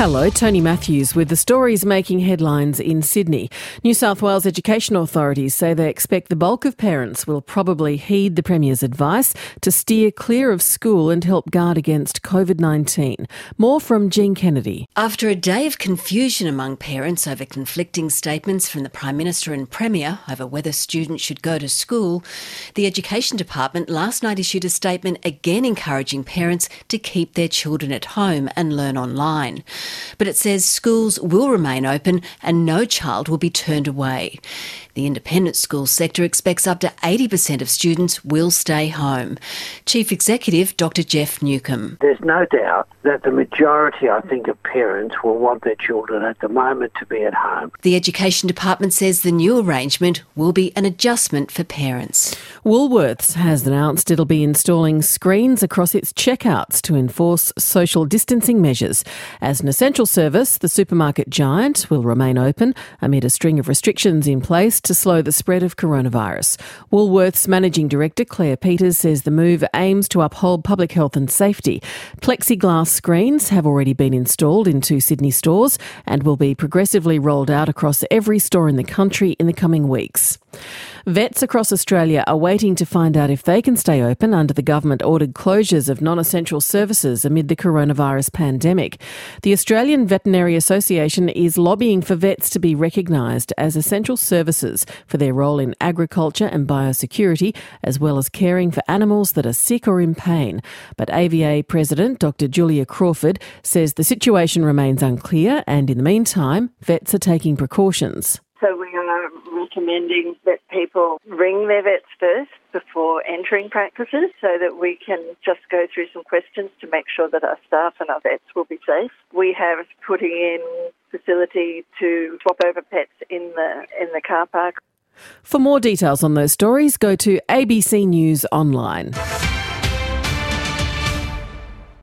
Hello, Tony Matthews with the stories making headlines in Sydney. New South Wales education authorities say they expect the bulk of parents will probably heed the Premier's advice to steer clear of school and help guard against COVID 19. More from Jean Kennedy. After a day of confusion among parents over conflicting statements from the Prime Minister and Premier over whether students should go to school, the Education Department last night issued a statement again encouraging parents to keep their children at home and learn online. But it says schools will remain open and no child will be turned away. The independent school sector expects up to 80% of students will stay home. Chief Executive Dr Geoff Newcombe. There's no doubt that the majority, I think, of parents will want their children at the moment to be at home. The Education Department says the new arrangement will be an adjustment for parents. Woolworths has announced it'll be installing screens across its checkouts to enforce social distancing measures. As an essential service, the supermarket giant will remain open amid a string of restrictions in place to slow the spread of coronavirus. Woolworths Managing Director Claire Peters says the move aims to uphold public health and safety. Plexiglass screens have already been installed in two Sydney stores and will be progressively rolled out across every store in the country in the coming weeks. Vets across Australia are waiting to find out if they can stay open under the government ordered closures of non essential services amid the coronavirus pandemic. The Australian Veterinary Association is lobbying for vets to be recognised as essential services for their role in agriculture and biosecurity, as well as caring for animals that are sick or in pain. But AVA President Dr. Julia Crawford says the situation remains unclear, and in the meantime, vets are taking precautions. Recommending that people ring their vets first before entering practices so that we can just go through some questions to make sure that our staff and our vets will be safe. We have putting in facility to swap over pets in the in the car park. For more details on those stories, go to ABC News Online.